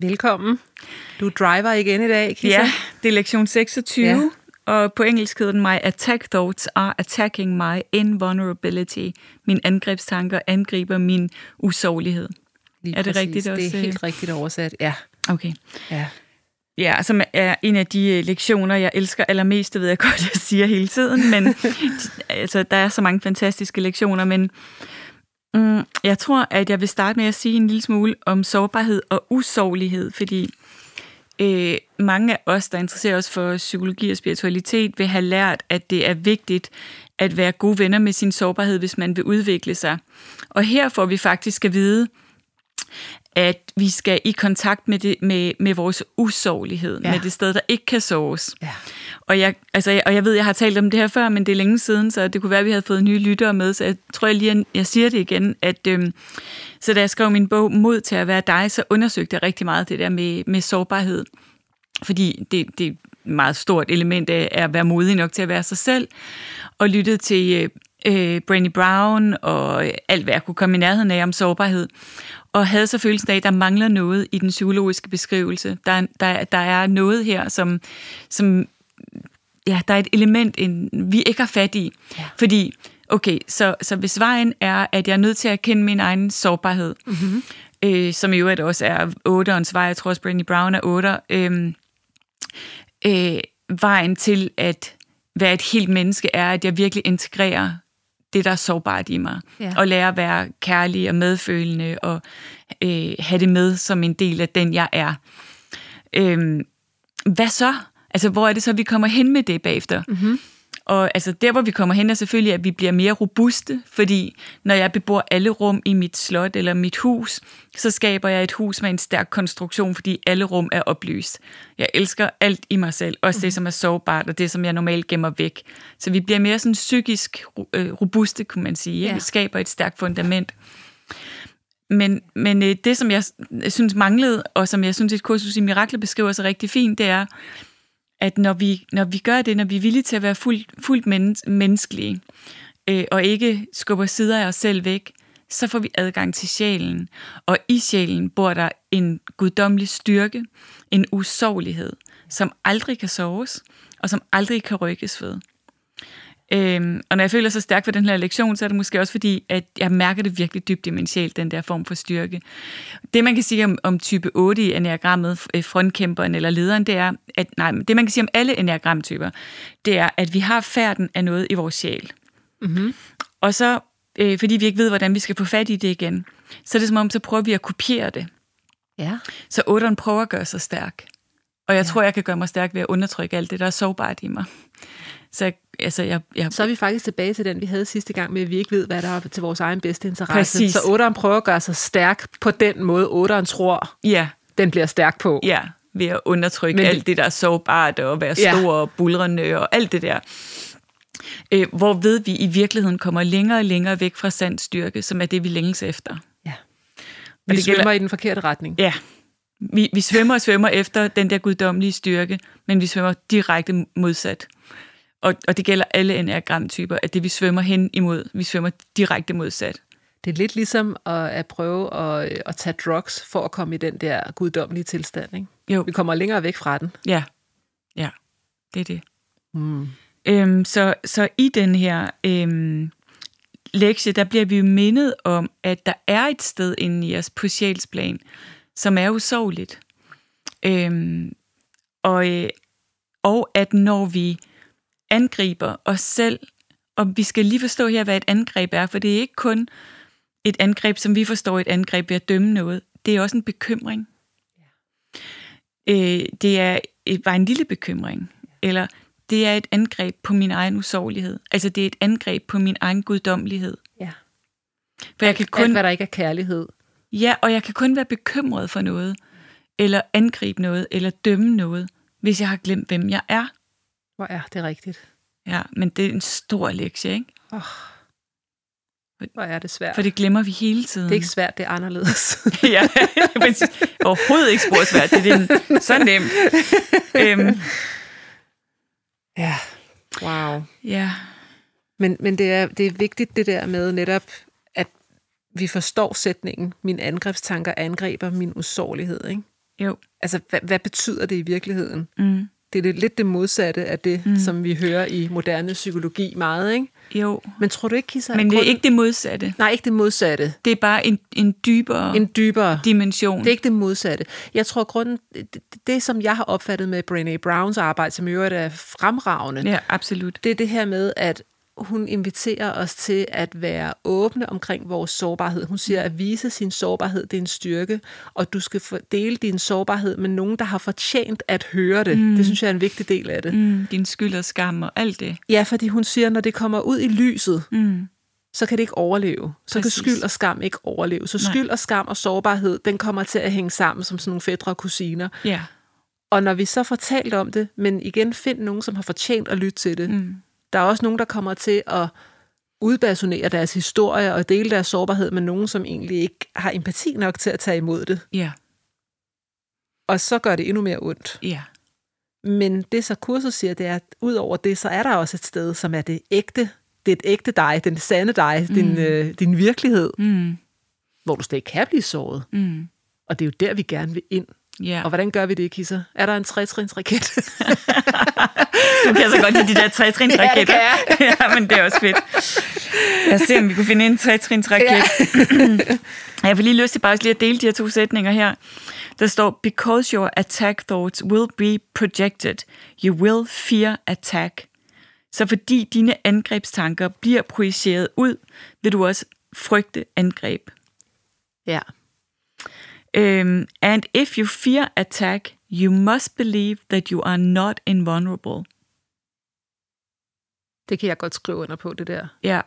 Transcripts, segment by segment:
Velkommen. Du driver igen i dag, Kisa. Ja, det er lektion 26, ja. og på engelsk hedder den My attack thoughts are attacking my invulnerability. Min angrebstanker angriber min usårlighed. Lige er det præcis. rigtigt også? Det er helt rigtigt oversat, ja. Okay. Ja. Ja, som er en af de øh, lektioner, jeg elsker allermest, det ved jeg godt, jeg siger hele tiden, men altså, der er så mange fantastiske lektioner, men Mm, jeg tror, at jeg vil starte med at sige en lille smule om sårbarhed og usårlighed, fordi øh, mange af os, der interesserer os for psykologi og spiritualitet, vil have lært, at det er vigtigt at være gode venner med sin sårbarhed, hvis man vil udvikle sig. Og her får vi faktisk at vide, at vi skal i kontakt med, det, med, med vores usårlighed, ja. med det sted, der ikke kan såres. Ja. Og, jeg, altså, og jeg ved, jeg har talt om det her før, men det er længe siden, så det kunne være, at vi havde fået nye lyttere med, så jeg tror jeg lige, at jeg siger det igen, at øhm, så da jeg skrev min bog Mod til at være dig, så undersøgte jeg rigtig meget det der med, med sårbarhed. Fordi det, det er et meget stort element af at være modig nok til at være sig selv, og lyttede til øh, Brandy Brené Brown og alt, hvad jeg kunne komme i nærheden af om sårbarhed og havde så følelsen af, at der mangler noget i den psykologiske beskrivelse. Der, der, der er noget her, som, som ja, der er et element, en, vi ikke har fat i. Ja. Fordi, okay, så, så hvis vejen er, at jeg er nødt til at kende min egen sårbarhed, mm-hmm. øh, som i øvrigt også er otterens vej, jeg tror også Brené Brown er otter, øh, øh, vejen til at være et helt menneske er, at jeg virkelig integrerer det, der er sårbart i mig. Ja. Og lære at være kærlig og medfølende og øh, have det med som en del af den, jeg er. Øh, hvad så? Altså, hvor er det så, vi kommer hen med det bagefter? Mm-hmm. Og altså, der, hvor vi kommer hen, er selvfølgelig, at vi bliver mere robuste, fordi når jeg bebor alle rum i mit slot eller mit hus, så skaber jeg et hus med en stærk konstruktion, fordi alle rum er oplyst. Jeg elsker alt i mig selv, også det, mhm. som er sårbart, og det, som jeg normalt gemmer væk. Så vi bliver mere sådan psykisk øh, robuste, kunne man sige. Ja. Vi skaber et stærkt fundament. Men, men øh, det, som jeg synes manglede, og som jeg synes, et kursus i mirakler beskriver så rigtig fint, det er, at når vi, når vi gør det, når vi er villige til at være fuldt, fuldt menneskelige, øh, og ikke skubber sider af os selv væk, så får vi adgang til sjælen. Og i sjælen bor der en guddommelig styrke, en usårlighed, som aldrig kan soves, og som aldrig kan rykkes ved. Øhm, og når jeg føler så stærkt for den her lektion, så er det måske også fordi, at jeg mærker det virkelig dybt i min sjæl, den der form for styrke. Det man kan sige om, om type 8 i enagrammet, øh, frontkæmperen eller lederen, det er, at nej, det man kan sige om alle enagramtyper, det er, at vi har færden af noget i vores sjæl. Mm-hmm. Og så, øh, fordi vi ikke ved, hvordan vi skal få fat i det igen, så er det som om, så prøver vi at kopiere det. Ja. Så 8'eren prøver at gøre sig stærk. Og jeg ja. tror, jeg kan gøre mig stærk ved at undertrykke alt det, der er sårbart i mig. Så, altså, jeg, jeg... så er vi faktisk tilbage til den, vi havde sidste gang med, at vi ikke ved, hvad der er til vores egen bedste interesse. Præcis. Så otteren prøver at gøre sig stærk på den måde, otteren tror, ja. den bliver stærk på. Ja, ved at undertrykke Men... alt det, der er sårbart, og være ja. stor og bulrende og alt det der. Øh, hvor ved vi i virkeligheden kommer længere og længere væk fra sand styrke, som er det, vi længes efter. Ja. Vi det svømmer gælder... i den forkerte retning. Ja, vi, vi svømmer og svømmer efter den der guddommelige styrke, men vi svømmer direkte modsat. Og, og det gælder alle enagramtyper, at det vi svømmer hen imod, vi svømmer direkte modsat. Det er lidt ligesom at, at prøve at, at tage drugs for at komme i den der guddommelige tilstand. Ikke? Jo. Vi kommer længere væk fra den. Ja, ja, det er det. Mm. Øhm, så, så i den her øhm, lektie, der bliver vi mindet om, at der er et sted inde i os på sjælsplan, som er usårligt. Øhm, og, øh, Og at når vi angriber os selv, og vi skal lige forstå her, hvad et angreb er, for det er ikke kun et angreb, som vi forstår et angreb ved at dømme noget. Det er også en bekymring. Øh, det er bare en lille bekymring. Eller det er et angreb på min egen usårlighed. Altså det er et angreb på min egen guddommelighed. Ja. For jeg kan Alt, kun, hvad der ikke er kærlighed. ja, og jeg kan kun være bekymret for noget, eller angribe noget, eller dømme noget, hvis jeg har glemt, hvem jeg er. Hvor er det rigtigt? Ja, men det er en stor lektie, ikke? Hvor er det svært? For det glemmer vi hele tiden. det er ikke svært, det er anderledes. ja, præcis. Overhovedet ikke sporsvært. Det er den- så nemt. Øhm, ja. Wow. ja, Men, men det, er, det er vigtigt det der med netop, at vi forstår sætningen, min angrebstanker angriber min usårlighed. Ikke? jo. Altså, hvad, hvad betyder det i virkeligheden? Mm, Det er det, lidt det modsatte af det, mm. som vi hører i moderne psykologi meget. Ikke? jo. Men tror du ikke, Kisa? Men det er ikke det modsatte. Nej, ikke det modsatte. Det er bare en, en dybere en dybere dimension. Det er ikke det modsatte. Jeg tror, grunden, det, det, det, som jeg har opfattet med Brené Browns arbejde, som i øvrigt er fremragende, Ja, absolut. det er det her med, at hun inviterer os til at være åbne omkring vores sårbarhed. Hun siger, at vise sin sårbarhed, det er en styrke, og du skal dele din sårbarhed med nogen, der har fortjent at høre det. Mm. Det synes jeg er en vigtig del af det. Mm. Din skyld og skam og alt det. Ja, fordi hun siger, når det kommer ud i lyset, Mm, så kan det ikke overleve. Så Præcis. kan skyld og skam ikke overleve. Så Nej. skyld og skam og sårbarhed, den kommer til at hænge sammen som sådan nogle fædre og kusiner. ja. Og når vi så får talt om det, men igen find nogen, som har fortjent at lytte til det. Mm, Der er også nogen, der kommer til at udbasonere deres historie og dele deres sårbarhed med nogen, som egentlig ikke har empati nok til at tage imod det. ja. Og så gør det endnu mere ondt. Ja. Men det så kurset siger, det er, at ud over det, så er der også et sted, som er det ægte. Det er et ægte dig, den sande dig, mm. din, øh, din virkelighed, Mm, hvor du stadig kan blive såret. mm, Og det er jo der, vi gerne vil ind. Ja. Og hvordan gør vi det, Kisser? Er der en trætrinsraket? Du kan så godt lide de der trætrinsraketter. Ja, det ja, men det er også fedt. Lad os se, om vi kunne finde en trætrinsraket. Ja. Jeg får lige lyst til bare lige at dele de her to sætninger her. Der står, because your attack thoughts will be projected, you will fear attack. Så fordi dine angrebstanker bliver projiceret ud, vil du også frygte angreb. ja. Um, and if you fear attack, you must believe that you are not invulnerable. Det kan jeg godt skrive under på, det der. Ja.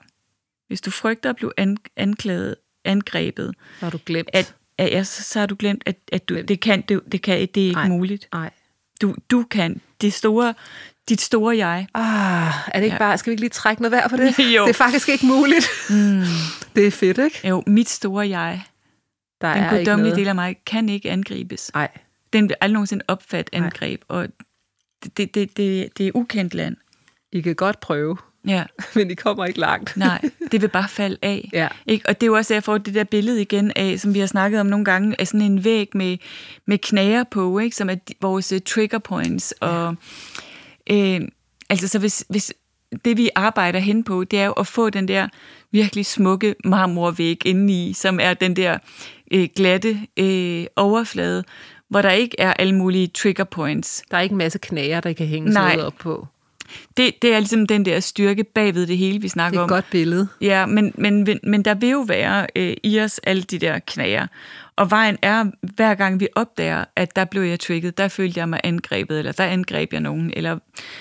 Hvis du frygter at blive an- anklaget, angrebet, Så har du glemt. at, at, ja, så, så har du glemt, at, at du, det, kan, det, det, kan, det er ikke Nej. muligt. Nej. Du, du kan. Det store, dit store jeg. Ah, er det ikke Ja. bare, skal vi ikke lige trække noget værd på det? Jo. Det er faktisk ikke muligt. Mm. Det er fedt, ikke? Jo, mit store jeg, Der den guddommelige del af mig, kan ikke angribes. Nej, Den vil aldrig nogensinde opfatte Nej. angreb, og det, det, det, det, er ukendt land. I kan godt prøve, Ja, men I kommer ikke langt. nej, det vil bare falde af. Ja. Ikke? Og det er jo også, at jeg får det der billede igen af, som vi har snakket om nogle gange, af sådan en væg med, med knager på, ikke? som er vores uh, trigger points. Og, øh, altså, så hvis, hvis det, vi arbejder hen på, det er jo at få den der virkelig smukke marmorvæg indeni, som er den der øh, glatte øh, overflade, hvor der ikke er alle mulige trigger points. Der er ikke en masse knager, der kan hænge noget op på. Det, det er ligesom den der styrke bagved det hele, vi Det snakker er om. et godt billede. Ja, men, men, men, men der vil jo være øh, i os alle de der knager. Og vejen er, hver gang vi opdager, at der blev jeg trigget, der følte jeg mig angrebet, eller der angreb jeg nogen, eller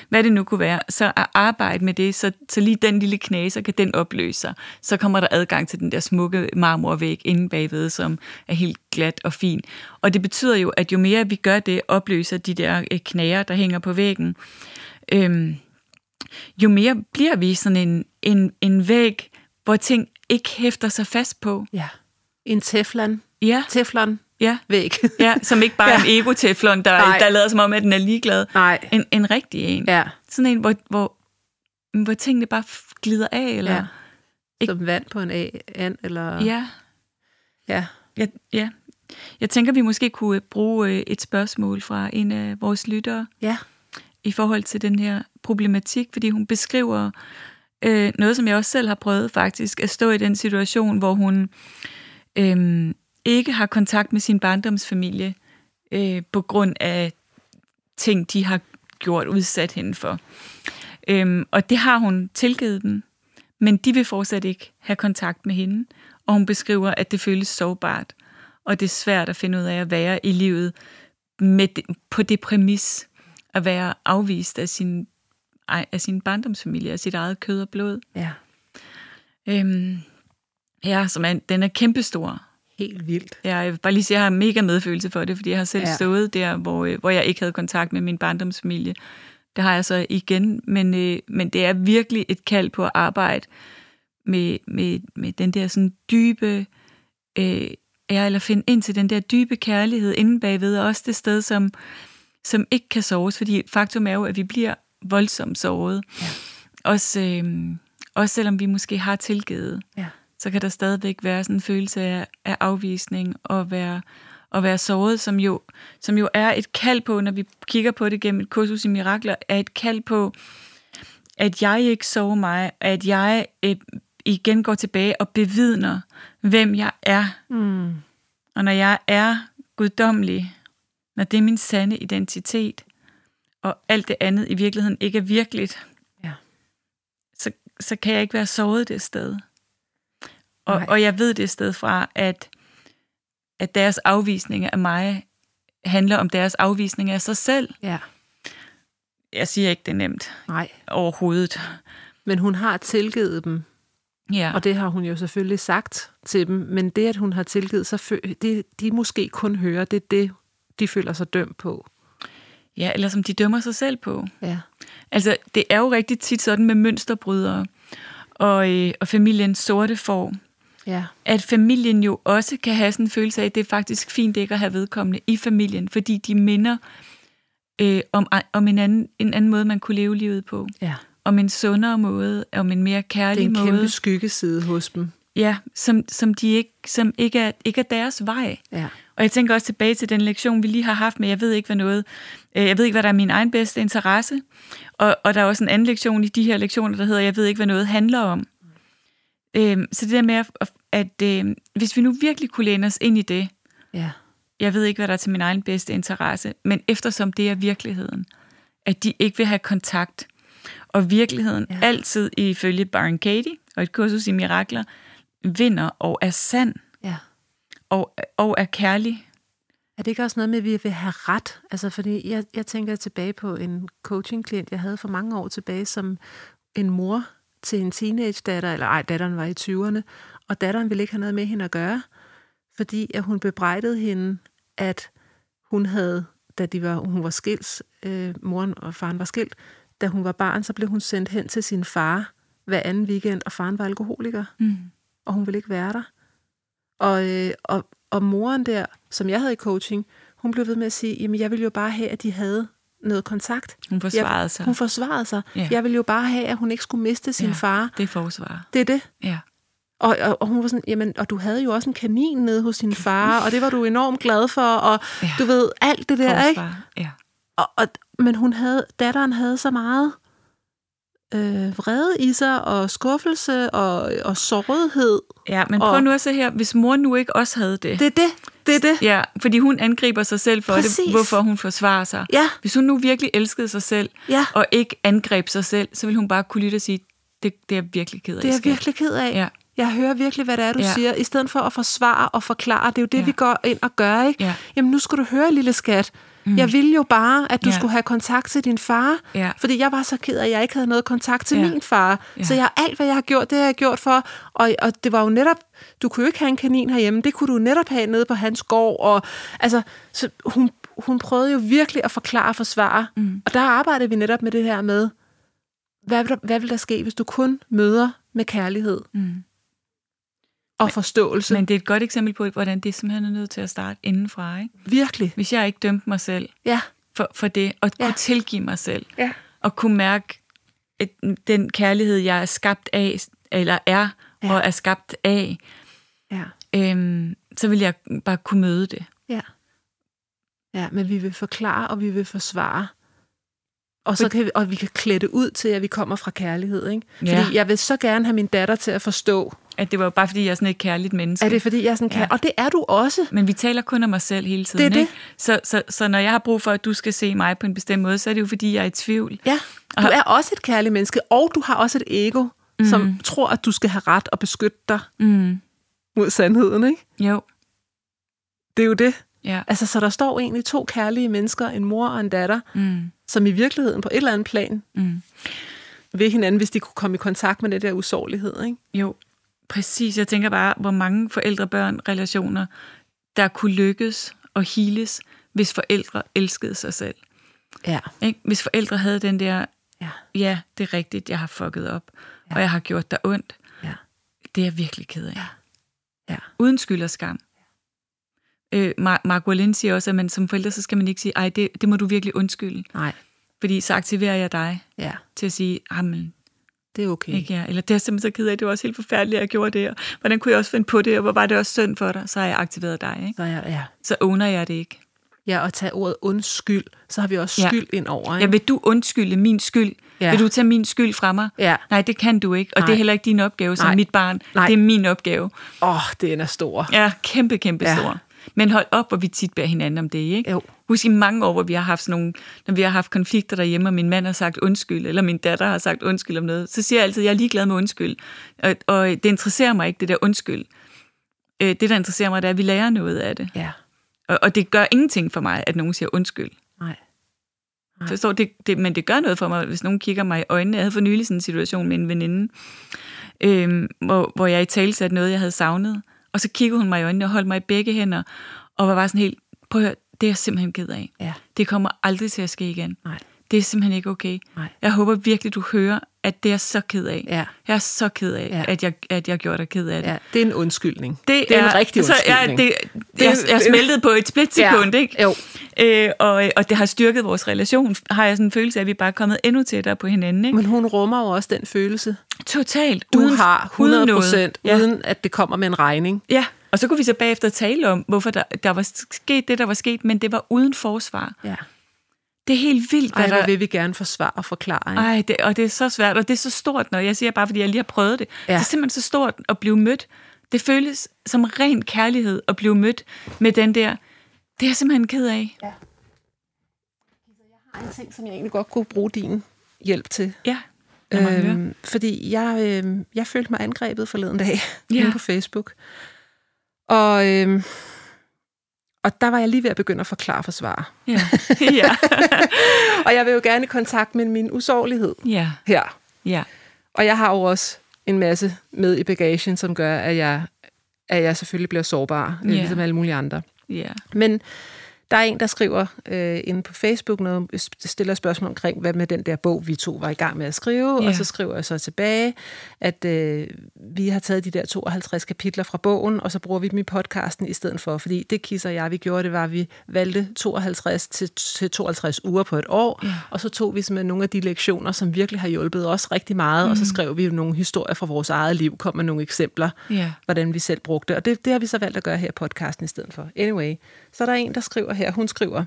hvad det nu kunne være, så at arbejde med det, så, så lige den lille knage, så kan den opløse sig. Så kommer der adgang til den der smukke marmorvæg inde bagved, som er helt glat og fin. Og det betyder jo, at jo mere vi gør det, opløser de der øh, knager, der hænger på væggen, øhm, jo mere bliver vi sådan en, en, en væg, hvor ting ikke hæfter sig fast på. Ja. En teflon. Ja, Teflon ja, væg. ja som ikke bare ja. en ego-teflon, der, Nej. der lader som om, at den er ligeglad. Nej. En, en rigtig en. Ja. Sådan en, hvor, hvor, hvor tingene bare glider af. Eller, ja. Ikke- Som vand på en a, and, eller... ja. ja. Ja, ja. Jeg tænker, vi måske kunne bruge øh, et spørgsmål fra en af vores lyttere Ja i forhold til den her problematik, fordi hun beskriver øh, noget, som jeg også selv har prøvet faktisk, at stå i den situation, hvor hun øh, ikke har kontakt med sin barndomsfamilie øh, på grund af ting, de har gjort, udsat hende for. Øhm, og det har hun tilgivet dem, men de vil fortsat ikke have kontakt med hende. Og hun beskriver, at det føles sårbart, og det er svært at finde ud af at være i livet med på det præmis at være afvist af sin, af sin barndomsfamilie, af sit eget kød og blod. Ja, Øhm, ja, som er, den er kæmpestor. helt vildt. Ja, jeg vil bare lige sige, at jeg har mega medfølelse for det, fordi jeg har selv Ja. stået der, hvor, øh, hvor jeg ikke havde kontakt med min barndomsfamilie. Det har jeg så igen, men, øh, men det er virkelig et kald på at arbejde med, med, med den der sådan dybe, øh, ja, eller finde ind til den der dybe kærlighed inden bagved, og også det sted, som, som ikke kan soves, fordi faktum er jo, at vi bliver voldsomt såret. Ja. Også, øh, også selvom vi måske har tilgivet Ja. så kan der stadigvæk være sådan en følelse af, af afvisning og være, og være såret, som jo, som jo er et kald på, når vi kigger på det gennem et kursus i mirakler, er et kald på, at jeg ikke sover mig, at jeg øh, igen går tilbage og bevidner, hvem jeg er. Mm. Og når jeg er guddommelig, når det er min sande identitet, og alt det andet i virkeligheden ikke er virkeligt, Ja. så, så kan jeg ikke være såret det sted. Og, Nej. og jeg ved det sted fra, at, at deres afvisning af mig handler om deres afvisning af sig selv. Ja, Jeg siger ikke, det er nemt nej. overhovedet. Men hun har tilgivet dem, Ja, og det har hun jo selvfølgelig sagt til dem. Men det, at hun har tilgivet, så fø- det, de måske kun hører, det er det, de føler sig dømt på. ja, eller som de dømmer sig selv på. Ja, Altså, det er jo rigtig tit sådan med mønsterbrydere og, øh, og familiens sorte får, ja, at familien jo også kan have sådan en følelse af, at det er faktisk fint ikke at have vedkommende i familien, fordi de minder øh, om, om en, anden, en anden måde, man kunne leve livet på. ja. Om en sundere måde, om en mere Det er kærlig en måde. kæmpe skyggeside hos dem. Ja, som, som, de ikke, som ikke, er, ikke er deres vej. Ja, Og jeg tænker også tilbage til den lektion, vi lige har haft med, jeg ved ikke, hvad noget, øh, jeg ved ikke, hvad der er min egen bedste interesse. Og, og der er også en anden lektion i de her lektioner, der hedder, jeg ved ikke, hvad noget handler om. Øhm, så det der med, at, at øh, hvis vi nu virkelig kunne læne os ind i det, ja, jeg ved ikke, hvad der er til min egen bedste interesse, men eftersom det er virkeligheden, at de ikke vil have kontakt, og virkeligheden Ja. altid ifølge Baron Katie og et kursus i mirakler, vinder og er sand ja. Og, og er kærlig. Er det ikke også noget med, at vi vil have ret? Altså, fordi jeg, jeg tænker tilbage på en coaching-klient, jeg havde for mange år tilbage, som en mor til en teenage-datter, eller ej, datteren var i 20'erne, og datteren ville ikke have noget med hende at gøre, fordi at hun bebrejdede hende, at hun havde, da de var, hun var skilt, øh, moren og faren var skilt, da hun var barn, så blev hun sendt hen til sin far hver anden weekend, og faren var alkoholiker Mm. og hun ville ikke være der. Og, øh, og, og moren der, som jeg havde i coaching, hun blev ved med at sige, jamen jeg ville jo bare have, at de havde noget kontakt. Hun forsvarede sig. Hun forsvarede sig. Ja. Jeg ville jo bare have, at hun ikke skulle miste sin Ja. far. Det er forsvar. Det er det. Ja. Og, og, og hun var sådan, jamen, og du havde jo også en kanin nede hos din far, og det var du enormt glad for, og Ja. du ved, alt det der, ikke? forsvar. Ja. Og, og, men hun havde, datteren havde så meget øh, vrede i sig, og skuffelse, og, og sårighed. ja, men Og- prøv nu at se her. Hvis mor nu ikke også havde det. Det er det. Det er det. Ja, fordi hun angriber sig selv for Præcis. det, hvorfor hun forsvarer sig. Ja, Hvis hun nu virkelig elskede sig selv, ja. og ikke angreb sig selv, så ville hun bare kunne lytte og sige, det, det er jeg virkelig ked af. Det er jeg skat." virkelig ked af. Ja. Jeg hører virkelig, hvad det er, du Ja. siger. I stedet for at forsvare og forklare, det er jo det, Ja. vi går ind og gør, ikke? Ja. Jamen, nu skal du høre, lille skat. Mm. Jeg ville jo bare, at du Ja. skulle have kontakt til din far. Ja. Fordi jeg var så ked af, at jeg ikke havde noget kontakt til Ja. min far. Ja. Så jeg, alt, hvad jeg har gjort, det har jeg gjort for. Og, og det var jo netop, du kunne jo ikke have en kanin herhjemme. Det kunne du netop have nede på hans gård. Og, altså, så hun, hun prøvede jo virkelig at forklare og forsvare. Mm. Og der arbejdede vi netop med det her med, hvad vil, der, hvad vil der ske, hvis du kun møder med kærlighed Mm. Og forståelse? Men det er et godt eksempel på, hvordan det simpelthen er nødt til at starte indenfra. Ikke? Virkelig. Hvis jeg ikke dømte mig selv Ja. for, for det, og Ja. kunne tilgive mig selv, Ja. og kunne mærke at den kærlighed, jeg er skabt af, eller er, Ja. og er skabt af, Ja. øhm, så vil jeg bare kunne møde det. Ja. Ja, men vi vil forklare, og vi vil forsvare. Og, så kan vi, og vi kan klæde det ud til, at vi kommer fra kærlighed. Ikke? Ja. Fordi jeg vil så gerne have min datter til at forstå, At det var jo bare, fordi jeg er sådan et kærligt menneske. Er det, fordi jeg sådan kan? Ja. Og det er du også. Men vi taler kun om os selv hele tiden. Det er det. Ikke? Så, så, så når jeg har brug for, at du skal se mig på en bestemt måde, så er det jo, fordi jeg er i tvivl. Ja, du er også et kærligt menneske, og du har også et ego, mm. som tror, at du skal have ret og beskytte dig Mm. mod sandheden, ikke? Jo, Det er jo det. Ja. Altså, så der står egentlig to kærlige mennesker, en mor og en datter, Mm. som i virkeligheden på et eller andet plan Mm. ved hinanden, hvis de kunne komme i kontakt med det der usårlighed, ikke? Jo, præcis. Jeg tænker bare, hvor mange forældre-børn-relationer, der kunne lykkes og heales, hvis forældre elskede sig selv. Ja. Ikke? Hvis forældre havde den der, Ja. ja, det er rigtigt, jeg har fucket op, ja. og jeg har gjort dig ondt. Ja. Det er jeg virkelig ked af. Ja. Ja. Uden skyld og skam. Øh, Mar- Mark Wallin siger også, at man som forælder, så skal man ikke sige, ej, det, det må du virkelig undskylde. Nej. Fordi så aktiverer jeg dig Ja, til at sige, jamen, det er okay. ikke jeg. Eller det er jeg simpelthen så ked af, det var også helt forfærdeligt, at jeg gjorde det. Og hvordan kunne jeg også finde på det, og hvor var det også synd for dig? Så har jeg aktiveret dig, ikke? Så ja, ja. Så owner jeg det ikke. Ja, og tage ordet undskyld, så har vi også Ja. skyld ind over, Ja, ikke? vil du undskylde min skyld? Ja. Ja. Vil du tage min skyld fra mig? Ja. Nej, det kan du ikke. Og Nej. det er heller ikke din opgave som Nej. mit barn. Nej. Det er min opgave. Åh, oh, den er stor. Ja, kæmpe, kæmpe Ja. ja. stor. Men hold op, hvor vi tit bærer hinanden om det, ikke? Jo. Husk i mange år, hvor vi har haft sådan nogle, når vi har haft konflikter derhjemme, og min mand har sagt undskyld, eller min datter har sagt undskyld om noget, så siger jeg altid, at jeg er ligeglad med undskyld. Og, og det interesserer mig ikke, det der undskyld. Øh, Det, der interesserer mig, det er, at vi lærer noget af det. Ja. Og, og det gør ingenting for mig, at nogen siger undskyld. Nej. Nej. Forstår, det, det, men det gør noget for mig, hvis nogen kigger mig i øjnene. Jeg havde for nylig sådan en situation med en veninde, øhm, hvor, hvor jeg i tale satte noget, jeg havde savnet. Og så kiggede hun mig i øjnene og holdt mig i begge hænder, og var bare sådan helt, prøv at høre, det er jeg simpelthen ked af. Ja. Det kommer aldrig til at ske igen. Nej. Det er simpelthen ikke okay. Nej. Jeg håber virkelig, du hører, at det er jeg så ked af. Ja. Jeg er så ked af, Ja. at, jeg, at jeg gjorde dig ked af det. Ja, det er en undskyldning. Det, det er, en rigtig så, undskyldning. Ja, det, det, jeg, jeg smeltede på et splitsekund, Ja, ikke? jo. Øh, og, og det har styrket vores relation, har jeg sådan en følelse af, at vi bare er kommet endnu tættere på hinanden, ikke? Men hun rummer jo også den følelse, Totalt. du uden, har 100 uden noget. procent, Ja. uden at det kommer med en regning. ja, og så kunne vi så bagefter tale om, hvorfor der, der var sket det, der var sket, men det var uden forsvar. Ja. Det er helt vildt, Ej, hvad hvor der... vil vi gerne forsvare og forklare. Ikke? Ej, det, og det er så svært, og det er så stort, når jeg siger bare, fordi jeg lige har prøvet det. Ja. Ja. Det er simpelthen så stort at blive mødt. Det føles som ren kærlighed at blive mødt med den der, det er jeg simpelthen ked af. har en ting, som jeg egentlig godt kunne bruge din hjælp til. Ja. Øhm, fordi jeg, øhm, jeg følte mig angrebet forleden dag ja. Ja. på Facebook. Og, øhm, og der var jeg lige ved at begynde at forklare og forsvare. Ja, ja, Og jeg vil jo gerne i kontakt med min usårlighed ja, her. ja. Og jeg har jo også en masse med i bagagen, som gør, at jeg, at jeg selvfølgelig bliver sårbar, Ja. ligesom alle mulige andre. ja. Men der er en, der skriver øh, inde på Facebook noget, stiller spørgsmål omkring, hvad med den der bog, vi to var i gang med at skrive, Ja. og så skriver jeg så tilbage, at øh, vi har taget de der 52 kapitler fra bogen, og så bruger vi dem i podcasten i stedet for, fordi det kisser jeg, vi gjorde, det var, at vi valgte 52 til, til 52 uger på et år, Ja. og så tog vi simpelthen nogle af de lektioner, som virkelig har hjulpet os rigtig meget, mm. og så skrev vi jo nogle historier fra vores eget liv, kom med nogle eksempler, Ja. hvordan vi selv brugte. Og det, det har vi så valgt at gøre her i podcasten i stedet for. Anyway, så er der en, der skriver her, hun skriver,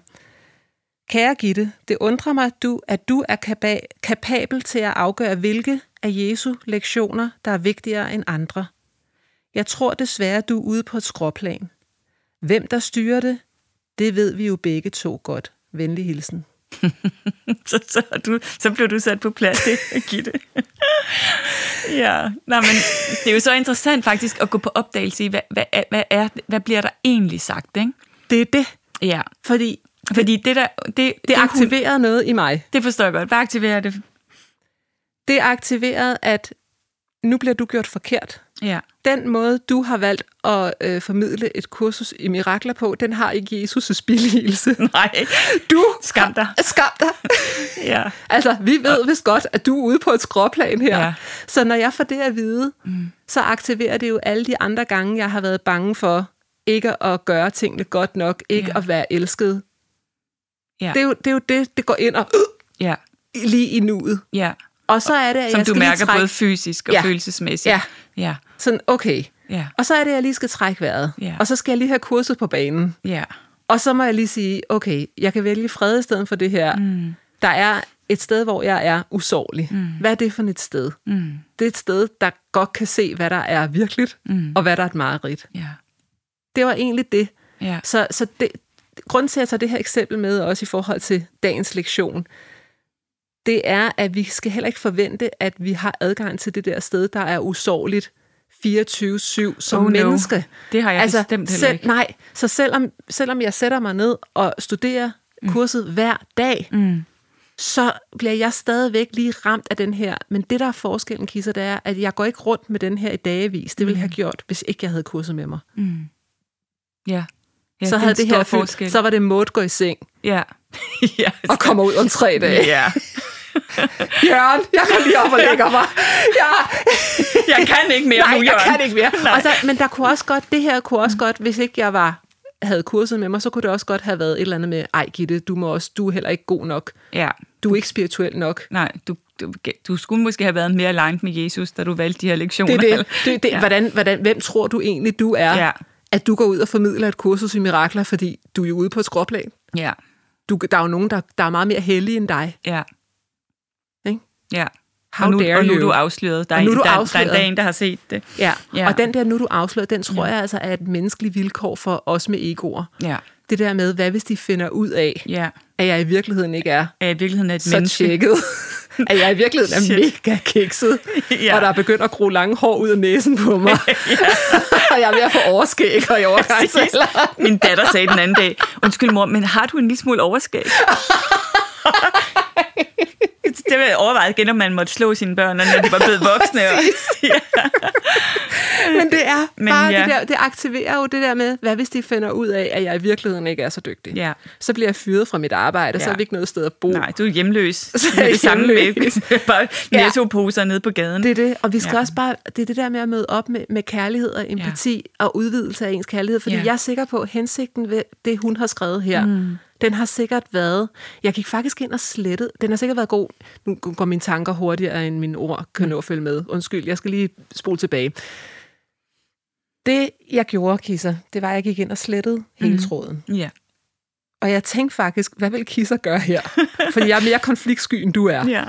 Kære Gitte, det undrer mig, du, at du er kapa- kapabel til at afgøre, hvilke af Jesu lektioner, der er vigtigere end andre. Jeg tror desværre, du er ude på et skråplan. Hvem der styrer det, det ved vi jo begge to godt. Venlig hilsen. Så, så, du, så blev du sat på plads, det Gitte. ja, nej, men det er jo så interessant faktisk at gå på opdagelse i, hvad, hvad, er- hvad, er, hvad bliver der egentlig sagt, ikke? Det er det, Ja, fordi fordi det der, det, det aktiverer noget i mig. det forstår jeg godt. Hvad aktiverer det? Det aktiverede, at nu bliver du gjort forkert. Ja, den måde, du har valgt at øh, formidle et kursus i mirakler på, den har ikke Jesus' billigelse. nej, Du Skam dig. har- Skam dig. ja, altså, vi ved vist godt, at du er ude på et skråplan her. Ja. Så når jeg får det at vide, mm. så aktiverer det jo alle de andre gange, jeg har været bange for ikke at gøre tingene godt nok, ikke Ja. at være elsket. ja, Det er, jo, det er jo det, det går ind og ja, lige i nuet. ja. Og så er det, at Som jeg du skal lige mærker trække, både fysisk og Ja. følelsesmæssigt. Ja. ja, sådan, okay. ja, Og så er det, at jeg lige skal trække vejret. Ja. Og så skal jeg lige have kurset på banen. ja, Og så må jeg lige sige, okay, jeg kan vælge fred i stedet for det her. Mm. Der er et sted, hvor jeg er usårlig. Mm. Hvad er det for et sted? Mm. Det er et sted, der godt kan se, hvad der er virkeligt, Mm. og hvad der er et mareridt. Ja. Det var egentlig det. Ja. Så, så det, grunden til, at jeg tager det her eksempel med, også i forhold til dagens lektion, det er, at vi skal heller ikke forvente, at vi har adgang til det der sted, der er usårligt 24-7 som Oh, oh, no. menneske. Det har jeg altså, bestemt heller selv, ikke. Nej, så selvom, selvom jeg sætter mig ned og studerer kurset hver dag, Mm. så bliver jeg stadigvæk lige ramt af den her. Men det, der er forskellen, Kisser, det er, at jeg går ikke rundt med den her i dagevis. Det ville jeg have gjort, hvis ikke jeg havde kurset med mig. Mm. Ja. ja. så havde det her fyldt, forskel. så var det måde gå i seng Ja. ja. og kommer ud om tre dage. ja. Jørgen, jeg går lige op og lægger mig. Ja. Jeg kan ikke mere Nej, nu, jeg Jørgen. kan ikke mere. Nej. Og så, men der kunne også godt, det her kunne også godt, hvis ikke jeg var havde kurset med mig, så kunne det også godt have været et eller andet med, ej Gitte, du, må også, du er heller ikke god nok. Ja. Du er ikke spirituel nok. Nej, du, du, du skulle måske have været mere aligned med Jesus, da du valgte de her lektioner. Det det. det, det ja. hvordan, hvordan, hvem tror du egentlig, du er? Ja. At du går ud og formidler et kursus i mirakler, fordi du er jo ude på et skråplan. Ja. Du, der er jo nogen, der, der er meget mere heldige end dig. Ja. Ikke? Ja. How og nu, dare og nu er du afsløret. Der er, Og nu er du der, der er afsløret. endda en, der har set det. Ja. Ja. og den der, nu er du afsløret, den tror Ja. jeg altså er et menneskeligt vilkår for os med egoer. Ja. Det der med, hvad hvis de finder ud af, Ja. at jeg i virkeligheden ikke er Er i virkeligheden et så menneske. tjekket. at jeg i virkeligheden er Shit. mega kikset. Ja. Og der er begyndt at gro lange hår ud af næsen på mig. og jeg er ved at få overskæg og i overgangsalderen. Min datter sagde den anden dag, undskyld mor, men har du en lille smule overskæg? det vil jeg overveje igen, om man måtte slå sine børn, når de var blevet voksne. Og, ja. Men det er Men bare ja. det der, det aktiverer jo det der med, hvad hvis de finder ud af, at jeg i virkeligheden ikke er så dygtig? ja. Så bliver jeg fyret fra mit arbejde, ja. så Ja. er vi ikke noget sted at bo. Nej, du er hjemløs. Så er det samme med bare Ja. nettoposer nede på gaden. Det er det, og vi skal Ja. også bare, det er det der med at møde op med, med kærlighed og empati ja. og udvidelse af ens kærlighed, fordi Ja. jeg er sikker på, at hensigten ved det, hun har skrevet her, mm. den har sikkert været, jeg gik faktisk ind og slettet, den har sikkert været god, nu går mine tanker hurtigere end mine ord kan nå at følge med, undskyld, jeg skal lige spole tilbage. Det, jeg gjorde, Kisser, det var, at jeg gik ind og slettede hele tråden. Ja. Og jeg tænkte faktisk, hvad vil Kisser gøre her? Fordi jeg er mere konfliktsky, end du er. ja.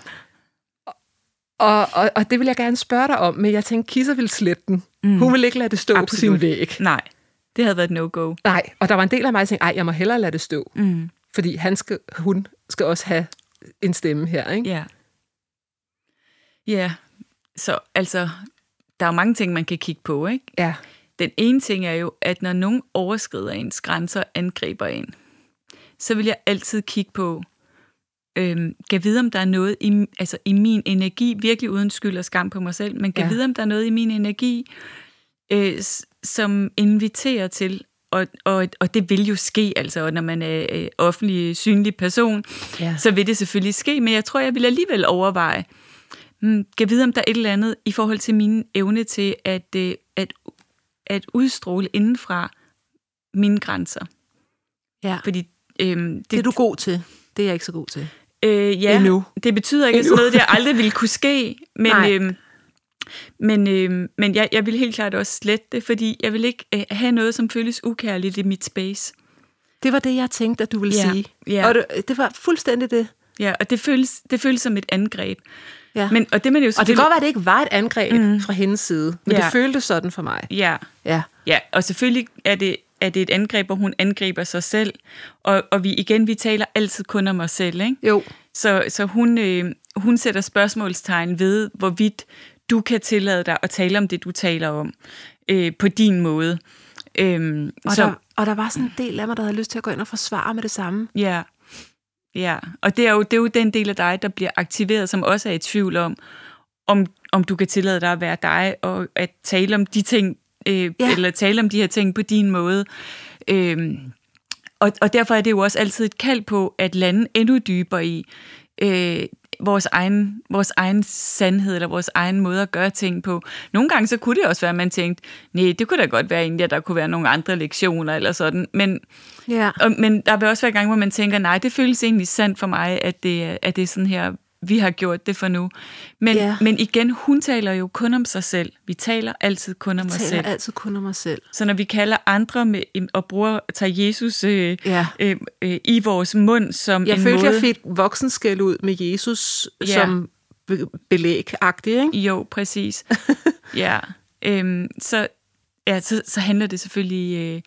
Og, og, og det vil jeg gerne spørge dig om, men jeg tænkte, Kisser vil slette den. Mm. Hun vil ikke lade det stå Absolut. på sin væg. Nej, det havde været et no-go. Nej, og der var en del af mig, der tænkte, ej, jeg må hellere lade det stå. Mm. Fordi han skal, hun skal også have en stemme her, ikke? Ja. Ja, så altså, der er jo mange ting, man kan kigge på, ikke? Ja. Den ene ting er jo, at når nogen overskrider ens grænser og angriber en, så vil jeg altid kigge på, øhm, kan vide, om der er noget i, altså i min energi, virkelig uden skyld og skam på mig selv, men kan Ja. vide, om der er noget i min energi, øh, som inviterer til, og, og, og det vil jo ske, altså, når man er øh, offentlig, synlig person, Ja. så vil det selvfølgelig ske, men jeg tror, jeg vil alligevel overveje, hmm, kan vide, om der er et eller andet i forhold til min evne til at, øh, at, at udstråle indenfra mine grænser. ja. Fordi øhm, det, Det er du god til. Det er jeg ikke så god til. øh, ja, Endnu. det betyder ikke, at sådan Endnu. noget der aldrig ville kunne ske, men, Nej. øhm, men, øhm, men jeg, jeg vil helt klart også slette det, fordi jeg vil ikke øh, have noget, som føles ukærligt i mit space. Det var det, jeg tænkte, at du ville Ja. sige. Ja. Og det, det var fuldstændig det. Ja, og det føles, det føles som et angreb. Ja. Men, og det man jo og det kan selvfølgelig- godt være, at det ikke var et angreb mm. fra hendes side, men Ja. det føltes sådan for mig. Ja, Ja. Ja, og selvfølgelig er det, er det et angreb, hvor hun angriber sig selv. Og, og vi igen, vi taler altid kun om os selv, ikke? Jo. Så, så hun, øh, hun sætter spørgsmålstegn ved, hvorvidt du kan tillade dig at tale om det, du taler om, øh, på din måde. Øhm, Og, så, der, og der var sådan en del af mig, der havde lyst til at gå ind og forsvare med det samme. Ja, ja. Og det er, jo, det er jo den del af dig, der bliver aktiveret, som også er i tvivl om, om, om du kan tillade dig at være dig, og at tale om de ting, øh, Ja. eller tale om de her ting på din måde. Øhm, og, og derfor er det jo også altid et kald på at lande endnu dybere i øh, vores, egen, vores egen sandhed, eller vores egen måde at gøre ting på. Nogle gange så kunne det også være, at man tænkte, nej, det kunne da godt være egentlig, at der kunne være nogle andre lektioner, eller sådan. Men, Ja. og, men der vil også være gange, hvor man tænker, nej, det føles egentlig sandt for mig, at det, at det er sådan her, vi har gjort det for nu. Men, Ja. men igen, hun taler jo kun om sig selv. Vi taler altid kun om Jeg os taler selv. altid kun om os selv. Så når vi kalder andre med, og bruger, tager Jesus øh, Ja. øh, øh, i vores mund som Jeg en følte, måde... jeg fik voksenskæld ud med Jesus Ja. som be- belæg-agtig, ikke? Jo, præcis. ja. Øhm, så, ja, så, så handler det selvfølgelig øh,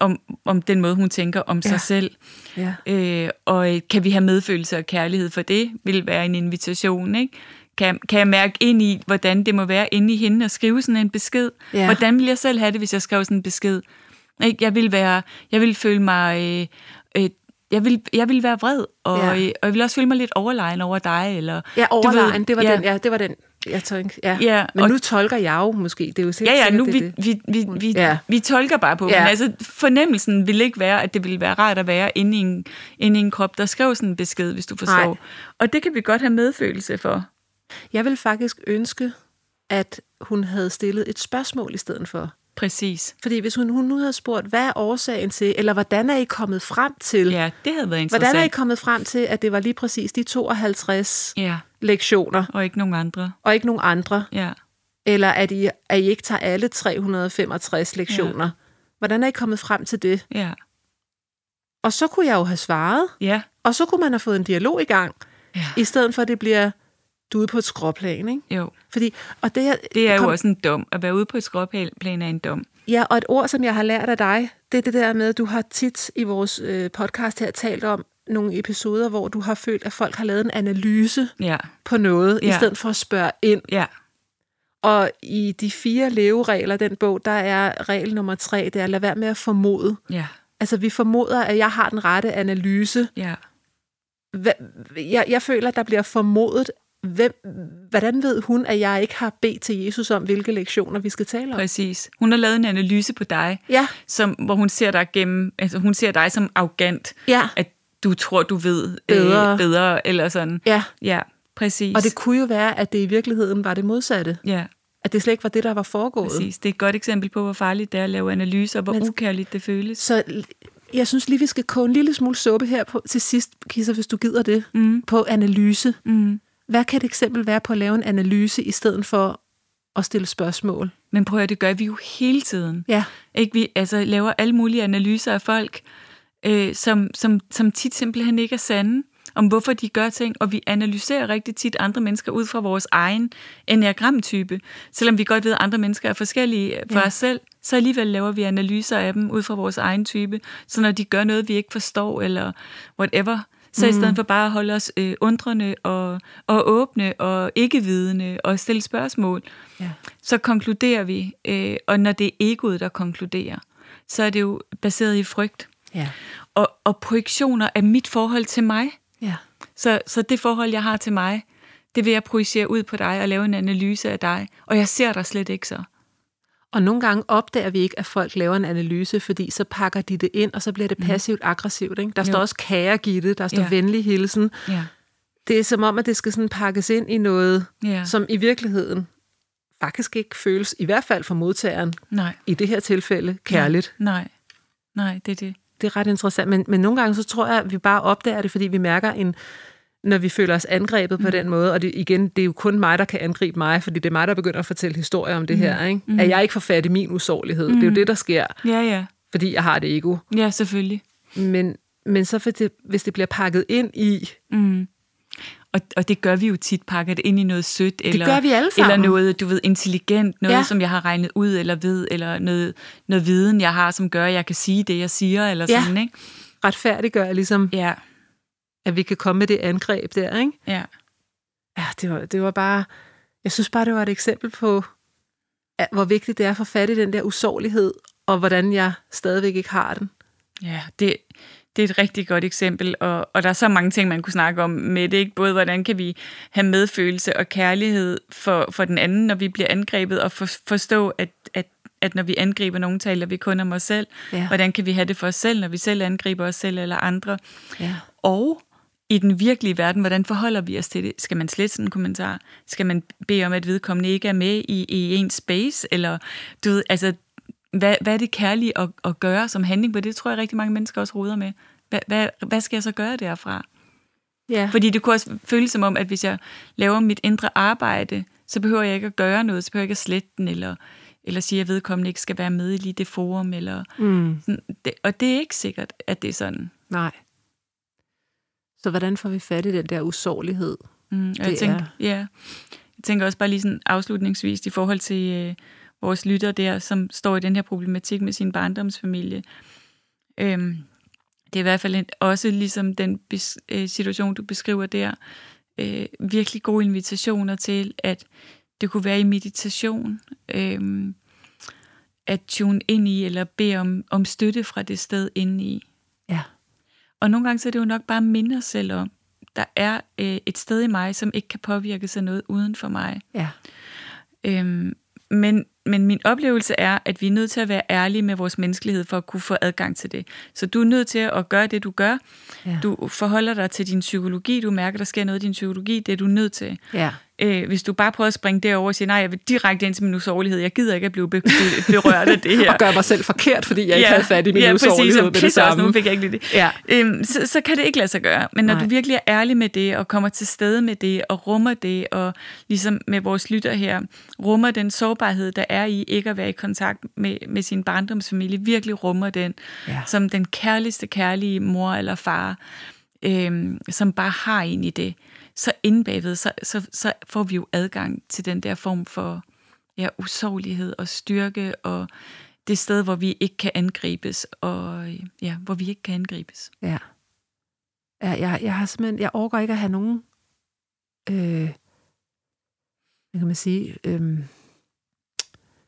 om, om den måde, hun tænker om Ja. sig selv. Ja. Øh, og øh, kan vi have medfølelse og kærlighed for det, vil være en invitation, ikke? Kan, kan jeg mærke ind i, hvordan det må være inde i hende at skrive sådan en besked? Ja. Hvordan ville jeg selv have det, hvis jeg skrev sådan en besked? Ikke? Jeg vil være, jeg vil føle mig, øh, øh, jeg vil, jeg vil være vred, og, Ja. øh, og jeg vil også føle mig lidt overlegen over dig, eller Ja, du ved, overlegen, det var ja. den, ja, det var den, jeg tænkte, ja. Ja, Men og- nu tolker jeg jo måske, det er jo Ja, sikkert, ja, nu det vi, det. vi, vi, vi, Ja. ja. vi tolker bare på Ja. ja. men altså fornemmelsen ville ikke være, at det ville være rart at være inde i en, inde i en krop, der skrev sådan en besked, hvis du forstår. Nej. Og det kan vi godt have medfølelse for. Jeg vil faktisk ønske, at hun havde stillet et spørgsmål i stedet for. Præcis. Fordi hvis hun, hun nu havde spurgt, hvad er årsagen til, eller hvordan er I kommet frem til, Ja, det havde været interessant. hvordan er I kommet frem til, at det var lige præcis de 52 Ja, lektioner, og ikke nogen andre. og ikke nogen andre, Ja, eller at I, at I ikke tager alle 365 lektioner. Ja. Hvordan er I kommet frem til det? ja, Og så kunne jeg jo have svaret, ja, og så kunne man have fået en dialog i gang, ja. i stedet for at det bliver du er ude på et skråplan, ikke? Jo, Fordi, og det, er- det er jo kom- også en dom. At være ude på et skråplan er en dom. Ja, og et ord, som jeg har lært af dig, det er det der med, at du har tit i vores øh, podcast her talt om nogle episoder, hvor du har følt, at folk har lavet en analyse Ja, på noget, ja. i stedet for at spørge ind. ja, Og i de fire leveregler, den bog, der er regel nummer tre, det er, lad være med at formode. ja, Altså, vi formoder, at jeg har den rette analyse. ja. Jeg, jeg føler, at der bliver formodet, hvem, hvordan ved hun, at jeg ikke har bedt til Jesus om, hvilke lektioner vi skal tale om? Præcis. Hun har lavet en analyse på dig, Ja, som, hvor hun ser dig gennem, altså hun ser dig som arrogant, ja, at du tror, du ved Bedre. Øh, bedre eller sådan. ja. Ja, præcis. Og det kunne jo være, at det i virkeligheden var det modsatte. ja, At det slet ikke var det, der var foregået. præcis. Det er et godt eksempel på, hvor farligt det er at lave analyser, og hvor Men... ukærligt det føles. Så jeg synes lige, vi skal koge en lille smule suppe her på, til sidst, Kisser, hvis du gider det, mm. på analyse. Mm. Hvad kan et eksempel være på at lave en analyse, i stedet for at stille spørgsmål? Men prøv at det gør vi jo hele tiden. Ja, Ikke? Vi altså, laver alle mulige analyser af folk, øh, som, som, som tit simpelthen ikke er sande, om hvorfor de gør ting, og vi analyserer rigtig tit andre mennesker ud fra vores egen enneagramtype. Selvom vi godt ved, at andre mennesker er forskellige fra Ja. os selv, så alligevel laver vi analyser af dem ud fra vores egen type. Så når de gør noget, vi ikke forstår, eller whatever, så mm. i stedet for bare at holde os øh, undrende og, og åbne og ikke vidende og stille spørgsmål, ja. så konkluderer vi, øh, og når det er egoet, der konkluderer, så er det jo baseret i frygt Ja. og, og projektioner af mit forhold til mig. ja. Så, så det forhold, jeg har til mig, det vil jeg projicere ud på dig og lave en analyse af dig, og jeg ser dig slet ikke så. Og nogle gange opdager vi ikke, at folk laver en analyse, fordi så pakker de det ind, og så bliver det passivt-aggressivt. Ikke? Der står Jo. også kære Gitte, der står Ja. venlig hilsen. Ja, Det er som om, at det skal sådan pakkes ind i noget, ja. som i virkeligheden faktisk ikke føles, i hvert fald for modtageren, nej, i det her tilfælde, kærligt. nej, nej, det er det. Det er ret interessant, men, men nogle gange så tror jeg, at vi bare opdager det, fordi vi mærker en, når vi føler os angrebet mm. på den måde, og det, igen, det er jo kun mig, der kan angribe mig, fordi det er mig, der begynder at fortælle historier om det mm. her, ikke? Mm. at jeg ikke får fat i min usårlighed. Mm. Det er jo det, der sker, Ja, ja, fordi jeg har det ego. ja, selvfølgelig. Men, men så for det, hvis det bliver pakket ind i, Mm. Og, og det gør vi jo tit, pakker det ind i noget sødt, eller, alle sammen. eller noget, du ved, intelligent, noget, ja. som jeg har regnet ud, eller ved, eller noget, noget viden, jeg har, som gør, at jeg kan sige det, jeg siger, eller Ja. sådan, ikke? retfærdiggør ligesom, Ja, at vi kan komme med det angreb der, ikke? ja, Ja, det var, det var bare, jeg synes bare, det var et eksempel på, at, hvor vigtigt det er at få fat i den der usårlighed, og hvordan jeg stadigvæk ikke har den. ja, det, det er et rigtig godt eksempel, og, og der er så mange ting, man kunne snakke om med det, ikke? Både hvordan kan vi have medfølelse og kærlighed for, for den anden, når vi bliver angrebet, og for, forstå, at, at, at når vi angriber nogen, taler vi kun om os selv. Ja. Hvordan kan vi have det for os selv, når vi selv angriber os selv eller andre? Ja. Og i den virkelige verden, hvordan forholder vi os til det? Skal man slette sådan en kommentar? Skal man bede om, at vedkommende ikke er med i, i en space? Eller, du ved, altså, hvad, hvad er det kærlige at, at gøre som handling på det? Tror jeg rigtig mange mennesker også roder med. Hvad, hvad, hvad skal jeg så gøre derfra? Ja. Fordi det kunne også føles som om, at hvis jeg laver mit indre arbejde, så behøver jeg ikke at gøre noget, så behøver jeg ikke at slette den, eller, eller sige, at vedkommende ikke skal være med i lige det forum. Eller, Mm. sådan. det, og det er ikke sikkert, at det er sådan. Nej. Så hvordan får vi fat i den der usårlighed? Mm, og jeg, tænker, er- ja, jeg tænker også bare lige sådan afslutningsvis i forhold til øh, vores lytter der, som står i den her problematik med sin barndomsfamilie. Øhm, det er i hvert fald en, også ligesom den bes, øh, situation, du beskriver der, øh, virkelig gode invitationer til, at det kunne være i meditation, øh, at tune ind i, eller bede om, om støtte fra det sted inde i. Og nogle gange så er det jo nok bare at minde os selv om, der er øh, et sted i mig, som ikke kan påvirke af noget uden for mig. Ja. Øhm, men, men min oplevelse er, at vi er nødt til at være ærlige med vores menneskelighed for at kunne få adgang til det. Så du er nødt til at gøre det, du gør. Ja. Du forholder dig til din psykologi. Du mærker, der sker noget i din psykologi. Det er du nødt til. Ja. Øh, hvis du bare prøver at springe derover og sige, nej, jeg vil direkte ind til min usårlighed. Jeg gider ikke at blive be- be- berørt af det her. Og gør mig selv forkert, fordi jeg ikke havde fat i min ja, usårlighed med det pisse også, samme. nu fik jeg ikke det. Ja. Øhm, så, så kan det ikke lade sig gøre. Men når Nej. du virkelig er ærlig med det, og kommer til stede med det, og rummer det, og ligesom med vores lytter her, rummer den sårbarhed, der er i ikke at være i kontakt med, med sin barndomsfamilie, virkelig rummer den, Ja. som den kærligste kærlige mor eller far, øhm, som bare har en i det, så inde bagved, så, så, så får vi jo adgang til den der form for ja, usårlighed og styrke, og det sted, hvor vi ikke kan angribes, og ja, hvor vi ikke kan angribes. Ja. ja jeg, jeg har simpelthen, jeg overgår ikke at have nogen, øh, hvad kan man sige, øh,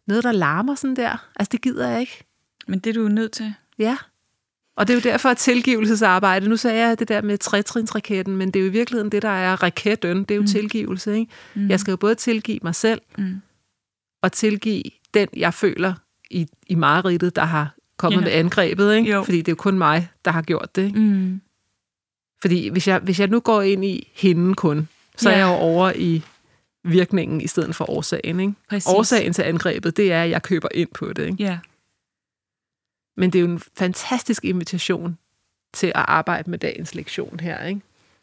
noget, der larmer sådan der. Altså, det gider jeg ikke. Men det er du jo nødt til. Ja. Og det er jo derfor, at tilgivelsesarbejde, nu sagde jeg det der med trætrinsraketten, men det er jo i virkeligheden det, der er raketten, det er jo mm. tilgivelse. Ikke? Mm. Jeg skal jo både tilgive mig selv, Mm. og tilgive den, jeg føler i, i mareridtet, der har kommet Ja. med angrebet. Ikke? Jo. Fordi det er jo kun mig, der har gjort det. Ikke? Mm. Fordi hvis jeg, hvis jeg nu går ind i hende kun, så ja. Er jeg jo over i virkningen i stedet for årsagen. Ikke? Præcis. Årsagen til angrebet, det er, at jeg køber ind på det. Ikke? Ja. Men det er jo en fantastisk invitation til at arbejde med dagens lektion her. Ikke?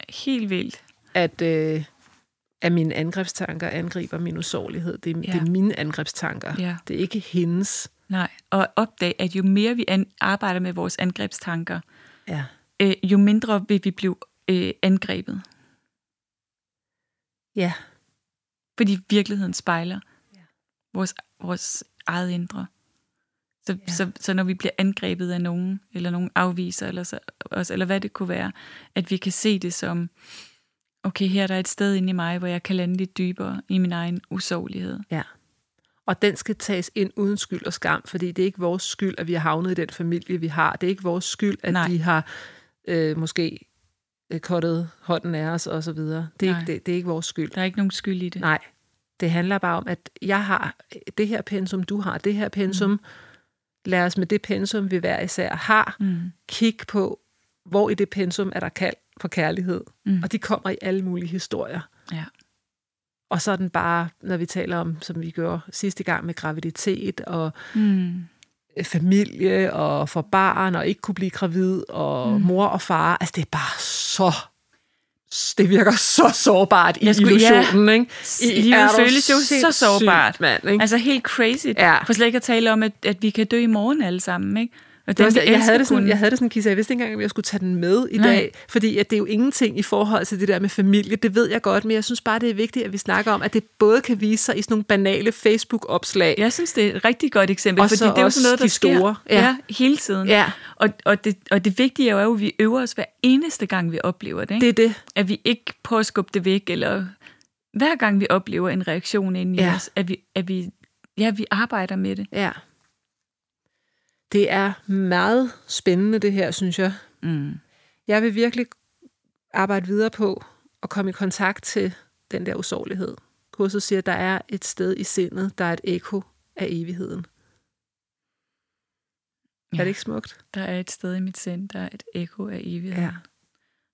Helt vildt. At, øh, at mine angrebstanker angriber min usårlighed. Det, er, Ja. det er mine angrebstanker. Ja. Det er ikke hendes. Nej. Og opdag, at jo mere vi an- arbejder med vores angrebstanker, Ja. øh, jo mindre vil vi blive øh, angrebet. Ja. Fordi virkeligheden spejler Ja. vores, vores eget indre. Så, Ja. så, så når vi bliver angrebet af nogen, eller nogen afviser, eller, så, os, eller hvad det kunne være, at vi kan se det som, okay, her er der et sted inde i mig, hvor jeg kan lande lidt dybere i min egen usårlighed. Ja. Og den skal tages ind uden skyld og skam, fordi det er ikke vores skyld, at vi har havnet i den familie, vi har. Det er ikke vores skyld, at Nej. de har øh, måske øh, kottet hånden af os og så videre. Det er, Nej. ikke, det, det er ikke vores skyld. Der er ikke nogen skyld i det. Nej. Det handler bare om, at jeg har det her pensum, du har det her pensum. Mm. Lad os med det pensum, vi hver især har, Mm. kigge på, hvor i det pensum er der kald for kærlighed. Mm. Og de kommer i alle mulige historier. Ja. Og så er den bare, når vi taler om, som vi gjorde sidste gang med graviditet og Mm. øh, familie og for barn og ikke kunne blive gravid og mm. mor og far. Altså det er bare så, det virker så sårbart i Jeg skulle- ja. illusionen, ikke? Livet er du føles jo så sårbart. Mand, ikke? Altså helt crazy. Ja. For slet ikke at tale om, at, at vi kan dø i morgen alle sammen, ikke? Og Det vi jeg, havde det sådan, jeg havde det sådan, Kisa, jeg vidste ikke engang, om jeg skulle tage den med i Nej. dag, fordi at det er jo ingenting i forhold til det der med familie, det ved jeg godt, men jeg synes bare, det er vigtigt, at vi snakker om, at det både kan vise sig i sådan nogle banale Facebook-opslag, Jeg synes, det er et rigtig godt eksempel, Og fordi det er jo også sådan noget, der de sker store. Ja. Ja. Ja, hele tiden. Ja. Og, og, det, og det vigtige er jo, at vi øver os hver eneste gang, vi oplever det. Ikke? det er det. At vi ikke prøver at skubbe det væk, eller hver gang vi oplever en reaktion inde i Ja. os, at vi, at vi, ja, vi arbejder med det. Ja. Det er meget spændende, det her, synes jeg. Mm. Jeg vil virkelig arbejde videre på at komme i kontakt til den der usårlighed. Kurset siger, at der er et sted i sindet, der er et ekko af evigheden. Ja. Er det ikke smukt? Der er et sted i mit sind, der er et ekko af evigheden. Ja.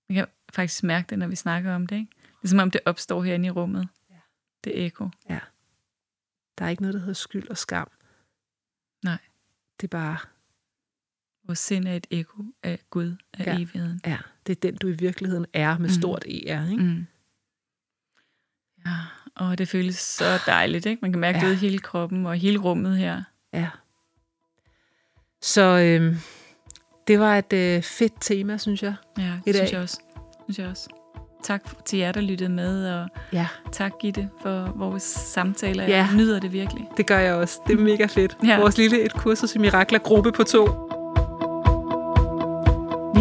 Man kan faktisk mærke det, når vi snakker om det. Ikke? Det er som om, det opstår herinde i rummet. Ja. Det ekko. Der er ikke noget, der hedder skyld og skam. Nej. Det er bare Vores sind er et ekko af Gud, af Ja. evigheden. Ja, det er den, du i virkeligheden er med Mm. stort ER, ikke? Mm. Ja, og det føles så dejligt, ikke? Man kan mærke Ja. det i hele kroppen og hele rummet her. Ja. Så øhm, det var et øh, fedt tema, synes jeg. Ja, I det dag. synes jeg også. Synes jeg også. Tak til jer, der lyttede med, og Ja, tak Gitte for vores samtaler. Ja. Jeg nyder det virkelig. det gør jeg også. Det er mega fedt. Ja. Vores lille et kursus i mirakler gruppe på to.